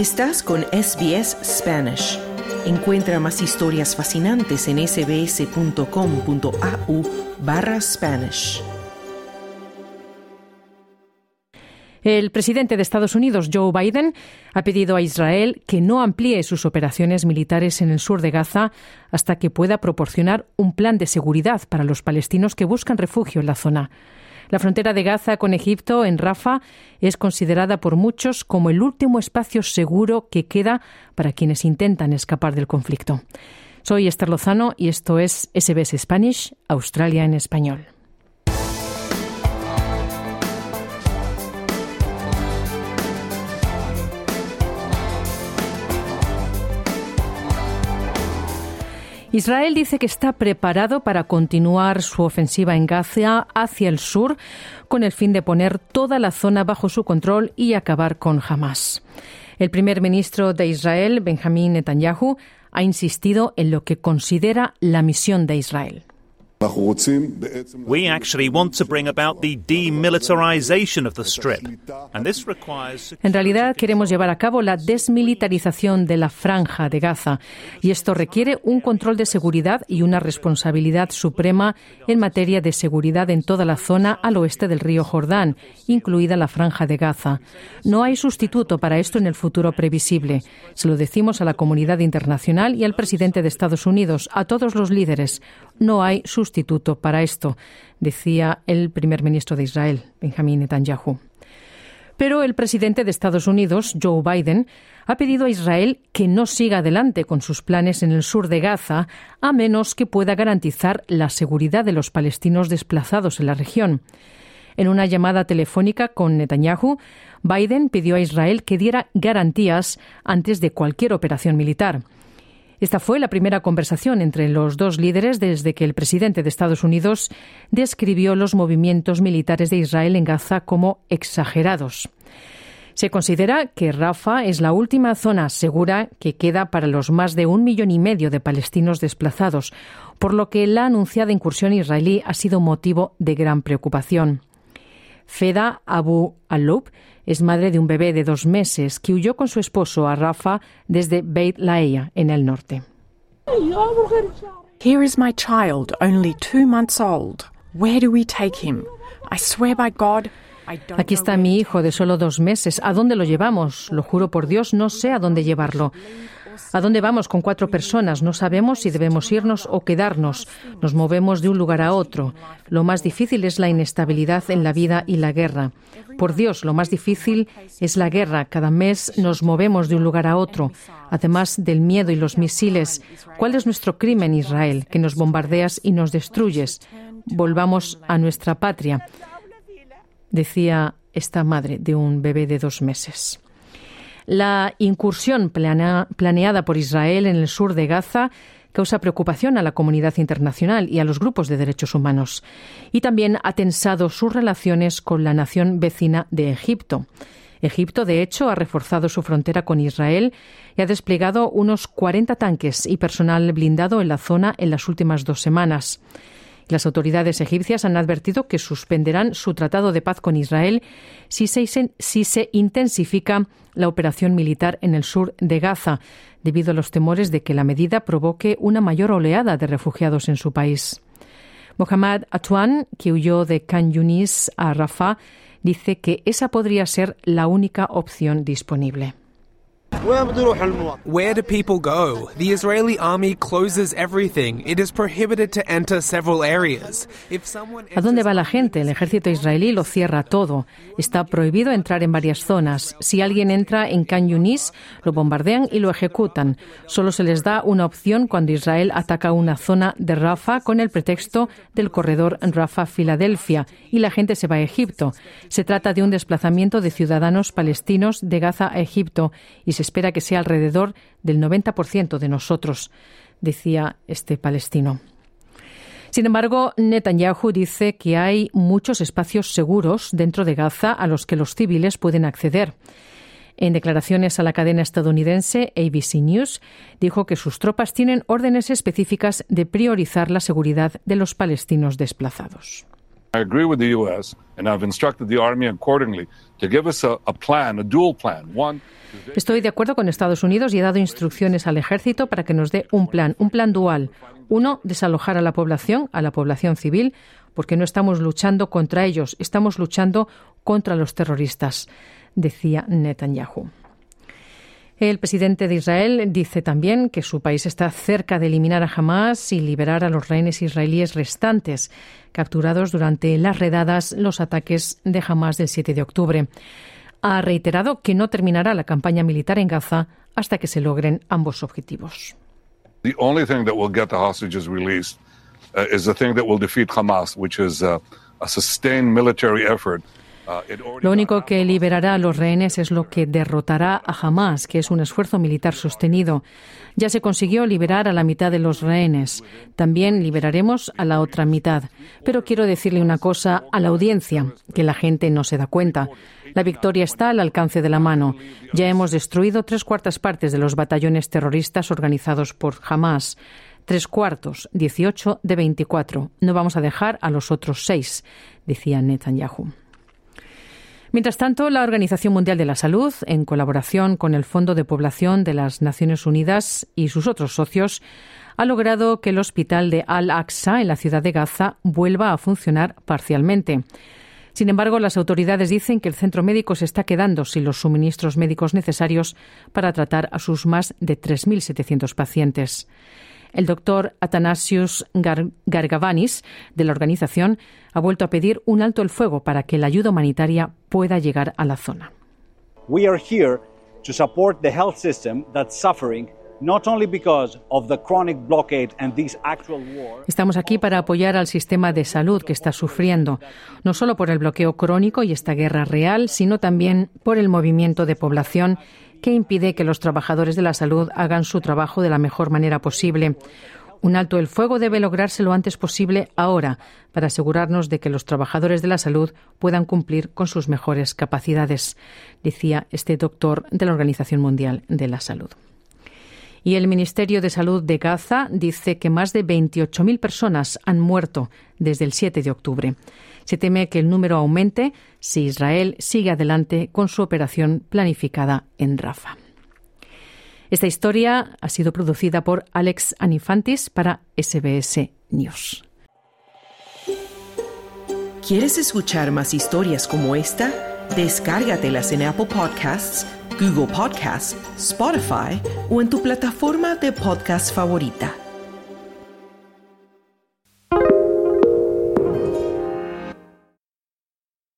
Estás con SBS Spanish. Encuentra más historias fascinantes en sbs.com.au barra Spanish. El presidente de Estados Unidos, Joe Biden, ha pedido a Israel que no amplíe sus operaciones militares en el sur de Gaza hasta que pueda proporcionar un plan de seguridad para los palestinos que buscan refugio en la zona. La frontera de Gaza con Egipto, en Rafa, es considerada por muchos como el último espacio seguro que queda para quienes intentan escapar del conflicto. Soy Esther Lozano y esto es SBS Spanish, Australia en español. Israel dice que está preparado para continuar su ofensiva en Gaza hacia el sur con el fin de poner toda la zona bajo su control y acabar con Hamas. El primer ministro de Israel, Benjamin Netanyahu, ha insistido en lo que considera la misión de Israel. We actually want to bring about the demilitarization of the strip. And this requires En realidad queremos llevar a cabo la desmilitarización de la franja de Gaza y esto requiere un control de seguridad y una responsabilidad suprema en materia de seguridad en toda la zona al oeste del río Jordán, incluida la franja de Gaza. No hay sustituto para esto en el futuro previsible. Se lo decimos a la comunidad internacional y al presidente de Estados Unidos, a todos los líderes. No hay sustituto para esto, decía el primer ministro de Israel, Benjamin Netanyahu. Pero el presidente de Estados Unidos, Joe Biden, ha pedido a Israel que no siga adelante con sus planes en el sur de Gaza, a menos que pueda garantizar la seguridad de los palestinos desplazados en la región. En una llamada telefónica con Netanyahu, Biden pidió a Israel que diera garantías antes de cualquier operación militar. Esta fue la primera conversación entre los dos líderes desde que el presidente de Estados Unidos describió los movimientos militares de Israel en Gaza como exagerados. Se considera que Rafa es la última zona segura que queda para los más de un millón y medio de palestinos desplazados, por lo que la anunciada incursión israelí ha sido motivo de gran preocupación. Feda Abu Aloub es madre de un bebé de dos meses que huyó con su esposo a Rafa desde Beit Laia, en el norte. Here is my child, only two months old. Where do we take him? I swear by God, I don't Aquí está mi hijo de solo dos meses. ¿A dónde lo llevamos? Lo juro por Dios, no sé a dónde llevarlo. ¿A dónde vamos con cuatro personas? No sabemos si debemos irnos o quedarnos. Nos movemos de un lugar a otro. Lo más difícil es la inestabilidad en la vida y la guerra. Por Dios, lo más difícil es la guerra. Cada mes nos movemos de un lugar a otro. Además del miedo y los misiles, ¿cuál es nuestro crimen, Israel? Que nos bombardeas y nos destruyes. Volvamos a nuestra patria, decía esta madre de un bebé de dos meses. La incursión planea- planeada por Israel en el sur de Gaza causa preocupación a la comunidad internacional y a los grupos de derechos humanos. Y también ha tensado sus relaciones con la nación vecina de Egipto. Egipto, de hecho, ha reforzado su frontera con Israel y ha desplegado unos 40 tanques y personal blindado en la zona en las últimas dos semanas. Las autoridades egipcias han advertido que suspenderán su tratado de paz con Israel si se, si se intensifica la operación militar en el sur de Gaza, debido a los temores de que la medida provoque una mayor oleada de refugiados en su país. Mohammad Atwan, que huyó de Khan Yunis a Rafah, dice que esa podría ser la única opción disponible. Where do people go? The Israeli army closes everything. It is prohibited to enter several areas. If someone ¿A dónde va la gente? El ejército israelí lo cierra todo. Está prohibido entrar en varias zonas. Si alguien entra en Khan Yunis, lo bombardean y lo ejecutan. Solo se les da una opción cuando Israel ataca una zona de Rafah con el pretexto del corredor Rafah-Filadelfia y la gente se va a Egipto. Se trata de un desplazamiento de ciudadanos palestinos de Gaza a Egipto y se espera que sea alrededor del 90% de nosotros, decía este palestino. Sin embargo, Netanyahu dice que hay muchos espacios seguros dentro de Gaza a los que los civiles pueden acceder. En declaraciones a la cadena estadounidense ABC News, dijo que sus tropas tienen órdenes específicas de priorizar la seguridad de los palestinos desplazados. I agree with the U.S., and I've instructed the Army accordingly to give us a, plan, a dual plan. One, Estoy de acuerdo con Estados Unidos y he dado instrucciones al ejército para que nos dé un plan, un plan dual. Uno, desalojar a la población, a la población civil, porque no estamos luchando contra ellos, estamos luchando contra los terroristas, decía Netanyahu. El presidente de Israel dice también que su país está cerca de eliminar a Hamas y liberar a los rehenes israelíes restantes capturados durante las redadas, los ataques de Hamas del 7 de octubre. Ha reiterado que no terminará la campaña militar en Gaza hasta que se logren ambos objetivos. the only thing that will get the hostages released uh, is the thing that will defeat Hamas, which is uh, a sustained military effort. Lo único que liberará a los rehenes es lo que derrotará a Hamas, que es un esfuerzo militar sostenido. Ya se consiguió liberar a la mitad de los rehenes. También liberaremos a la otra mitad. Pero quiero decirle una cosa a la audiencia, que la gente no se da cuenta. La victoria está al alcance de la mano. Ya hemos destruido tres cuartas partes de los batallones terroristas organizados por Hamas. Tres cuartos, 18 de 24. No vamos a dejar a los otros seis, decía Netanyahu. Mientras tanto, la Organización Mundial de la Salud, en colaboración con el Fondo de Población de las Naciones Unidas y sus otros socios, ha logrado que el hospital de Al-Aqsa en la ciudad de Gaza vuelva a funcionar parcialmente. Sin embargo, las autoridades dicen que el centro médico se está quedando sin los suministros médicos necesarios para tratar a sus más de 3.700 pacientes. El doctor Athanasius Gar Gargavanis, de la organización, ha vuelto a pedir un alto el fuego para que la ayuda humanitaria pueda llegar a la zona. We are here to support the health system that's suffering. Estamos aquí para apoyar al sistema de salud que está sufriendo, no solo por el bloqueo crónico y esta guerra real, sino también por el movimiento de población que impide que los trabajadores de la salud hagan su trabajo de la mejor manera posible. Un alto el fuego debe lograrse lo antes posible ahora para asegurarnos de que los trabajadores de la salud puedan cumplir con sus mejores capacidades, decía este doctor de la Organización Mundial de la Salud. Y el Ministerio de Salud de Gaza dice que más de 28.000 personas han muerto desde el 7 de octubre. Se teme que el número aumente si Israel sigue adelante con su operación planificada en Rafa. Esta historia ha sido producida por Alex Anifantis para SBS News. ¿Quieres escuchar más historias como esta? Descárgatelas en Apple Podcasts, Google Podcasts, Spotify o en tu plataforma de podcast favorita.